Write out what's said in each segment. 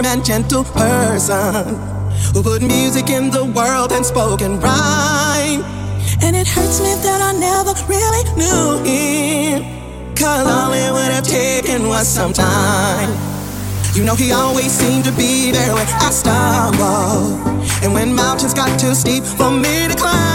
warm and gentle person who put music in the world and spoke in rhyme. And it hurts me that I never really knew him. Cause all it would have taken was some time. You know, he always seemed to be there when I stumbled. And when mountains got too steep for me to climb.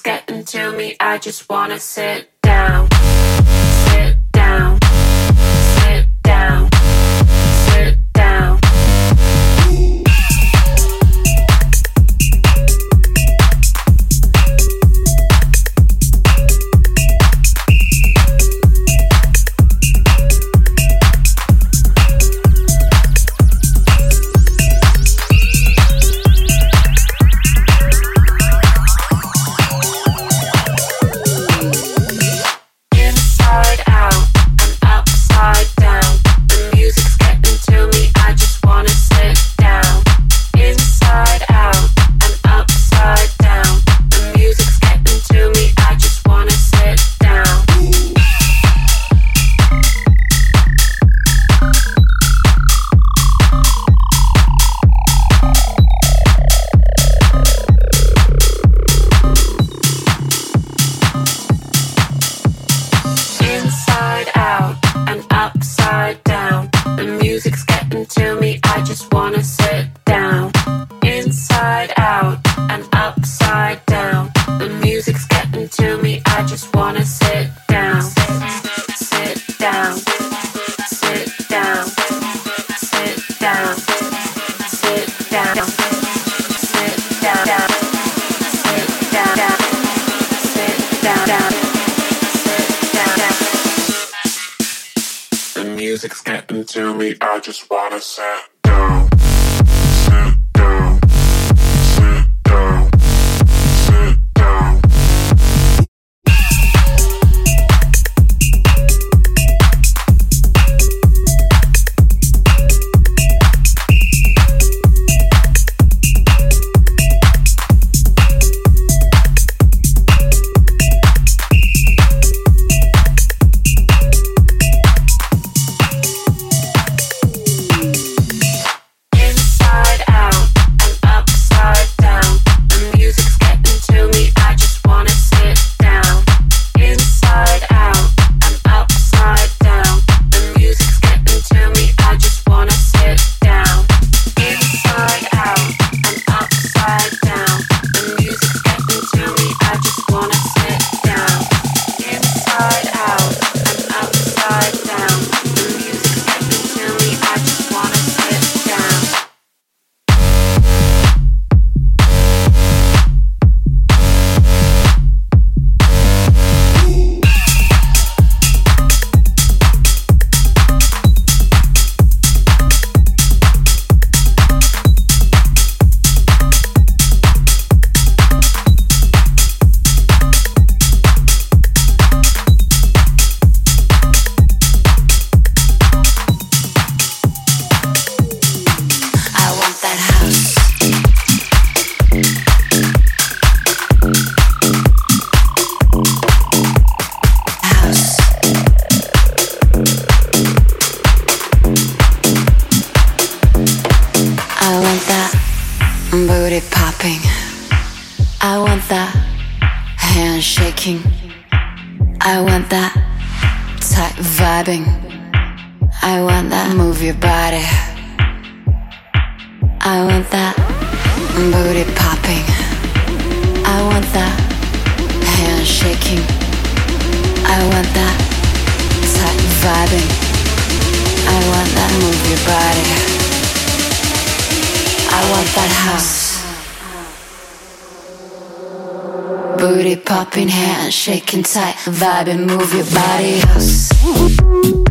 getting to me. I just wanna sit down. I want that booty popping. I want that hand shaking. I want that tight vibing. I want that move your body. I want that house. Booty popping, hand shaking, tight vibing, move your body. House.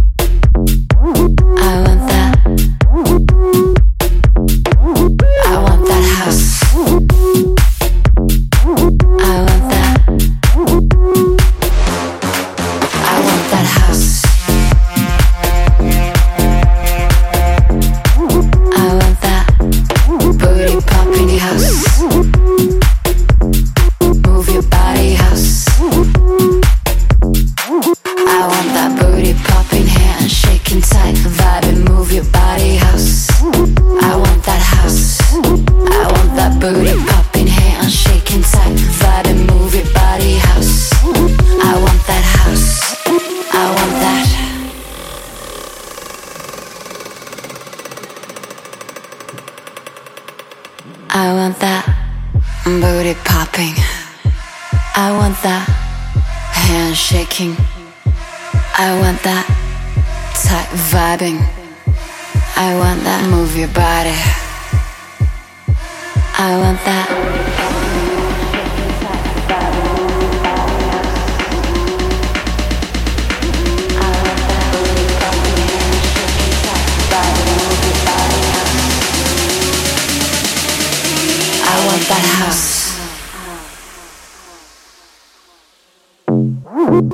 I want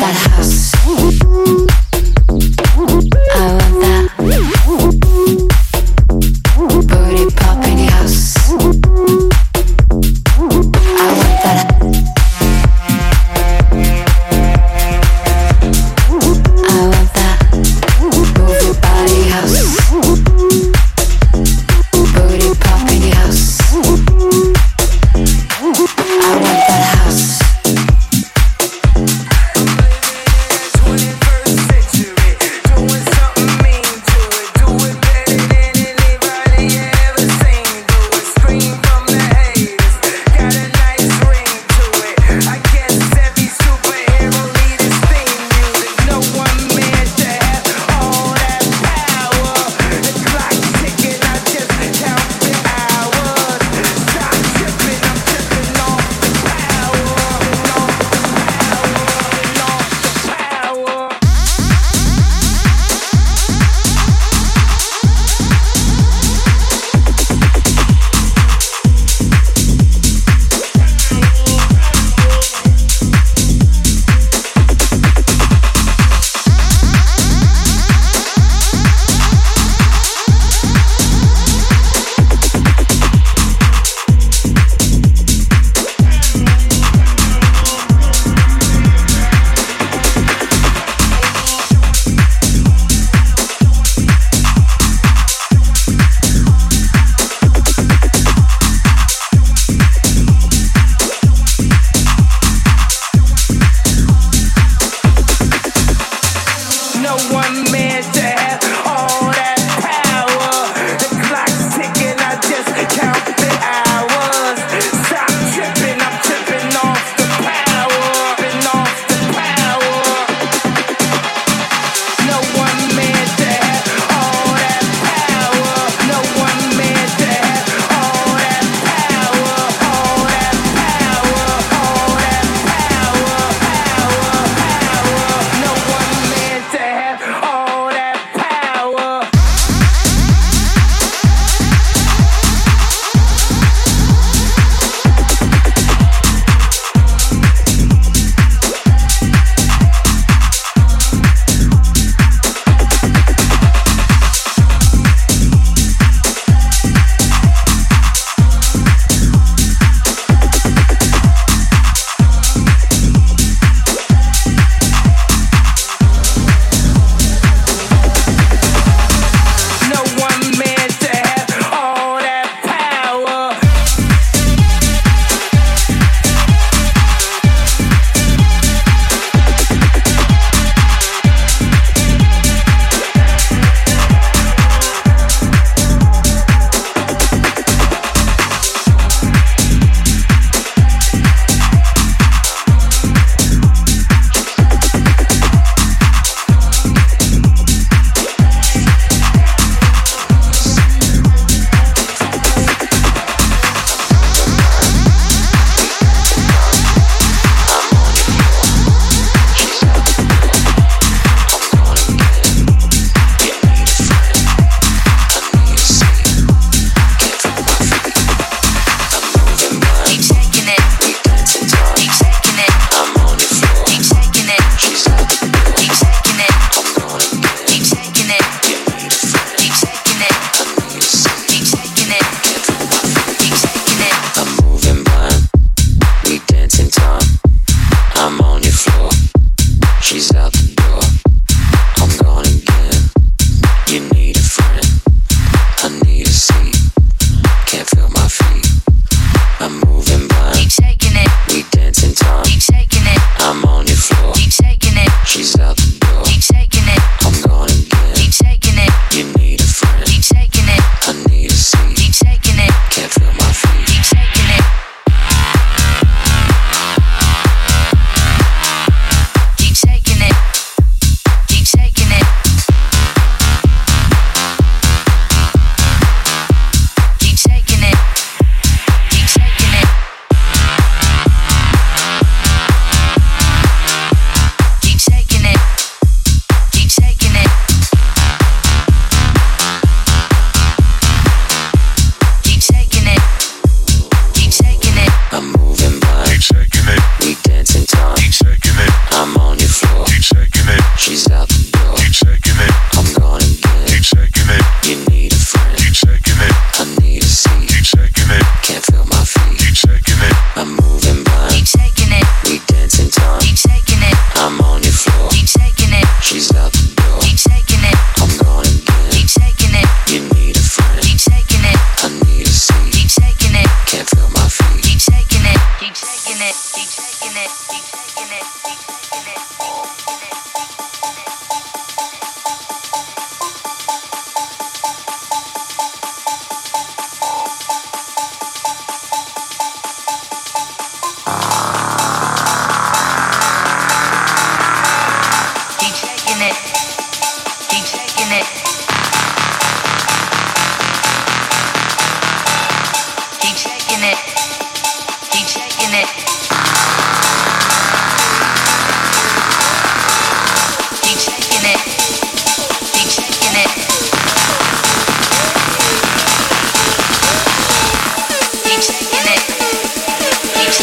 that house.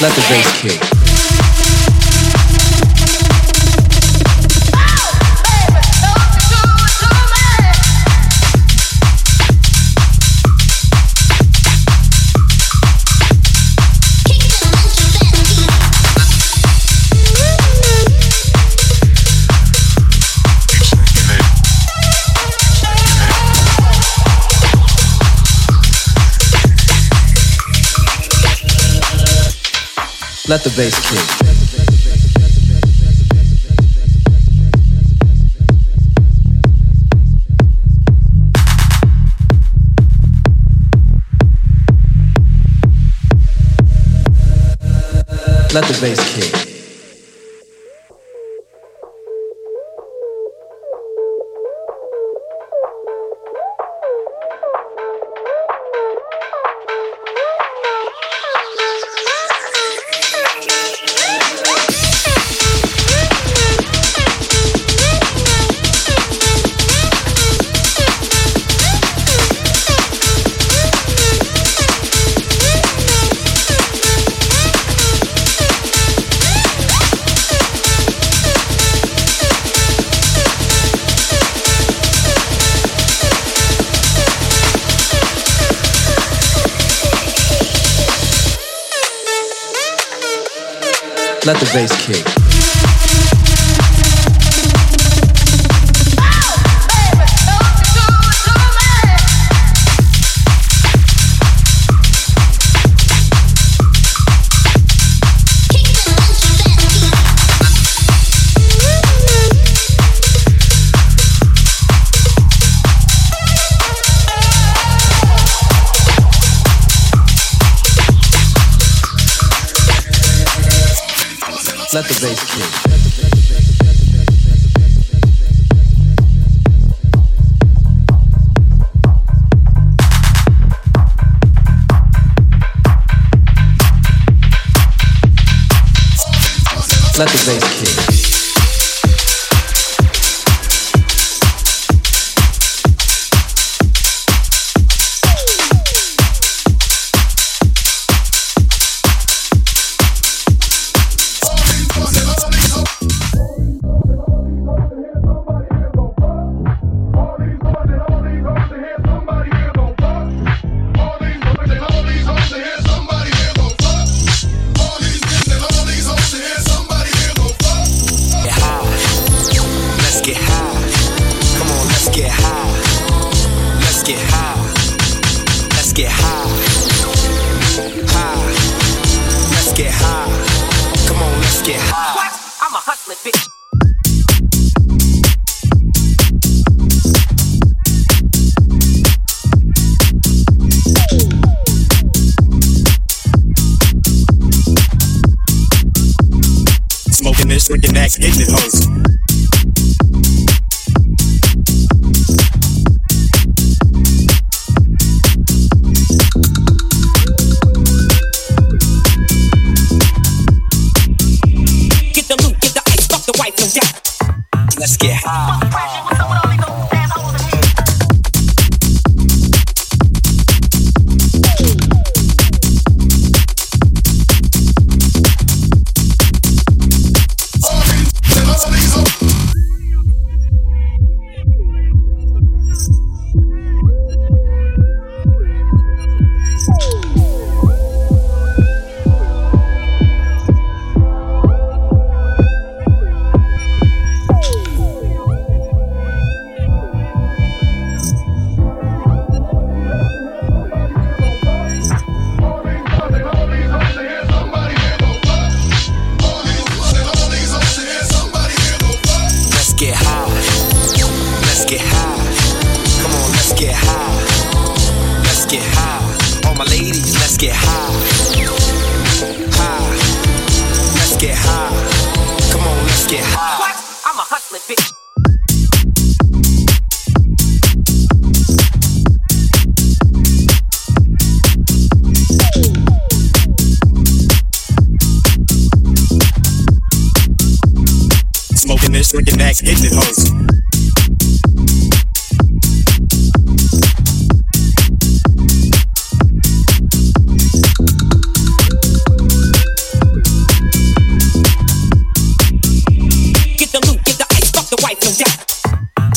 Let the bass kick. Let the bass kick. Let the bass kick. let the bass kick. let the bass kick. Let the bass kick. freaking ass in the hoes.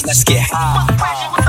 Let's get high.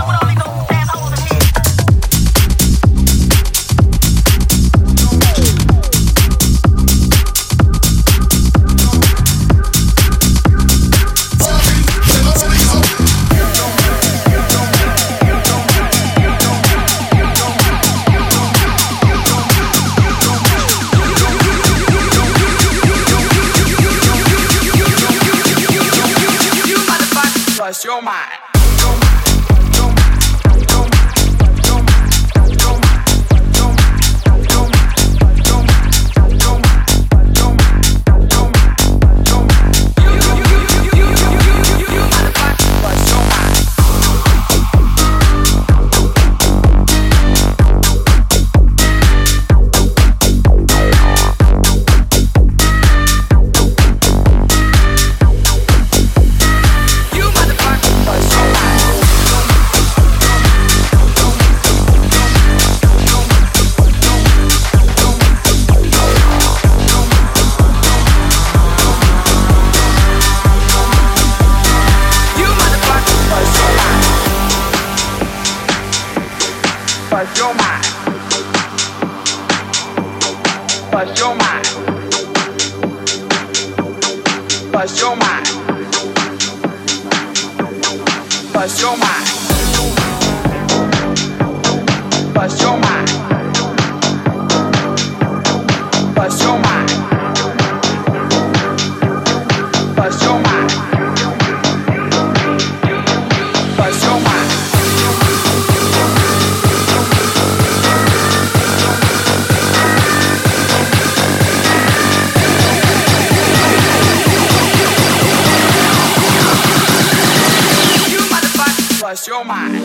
Oh my.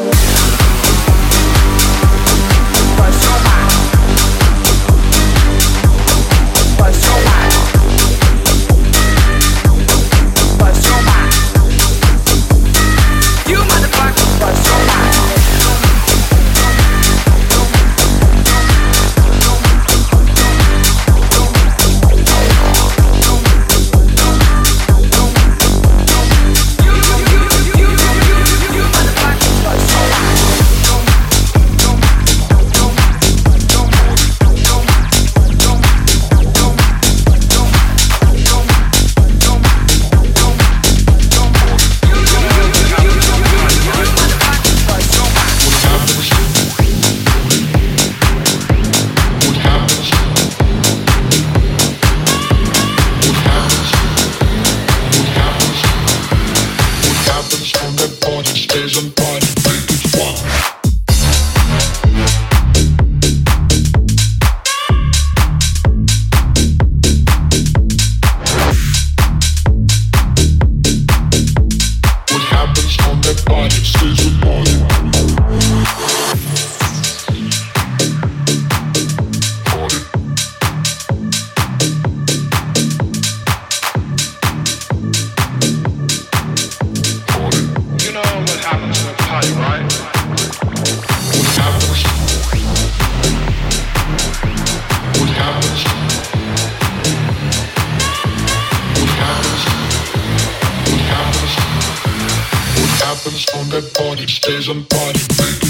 happens on that body stays on body, baby.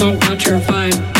Don't touch your. Vibe.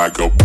I go.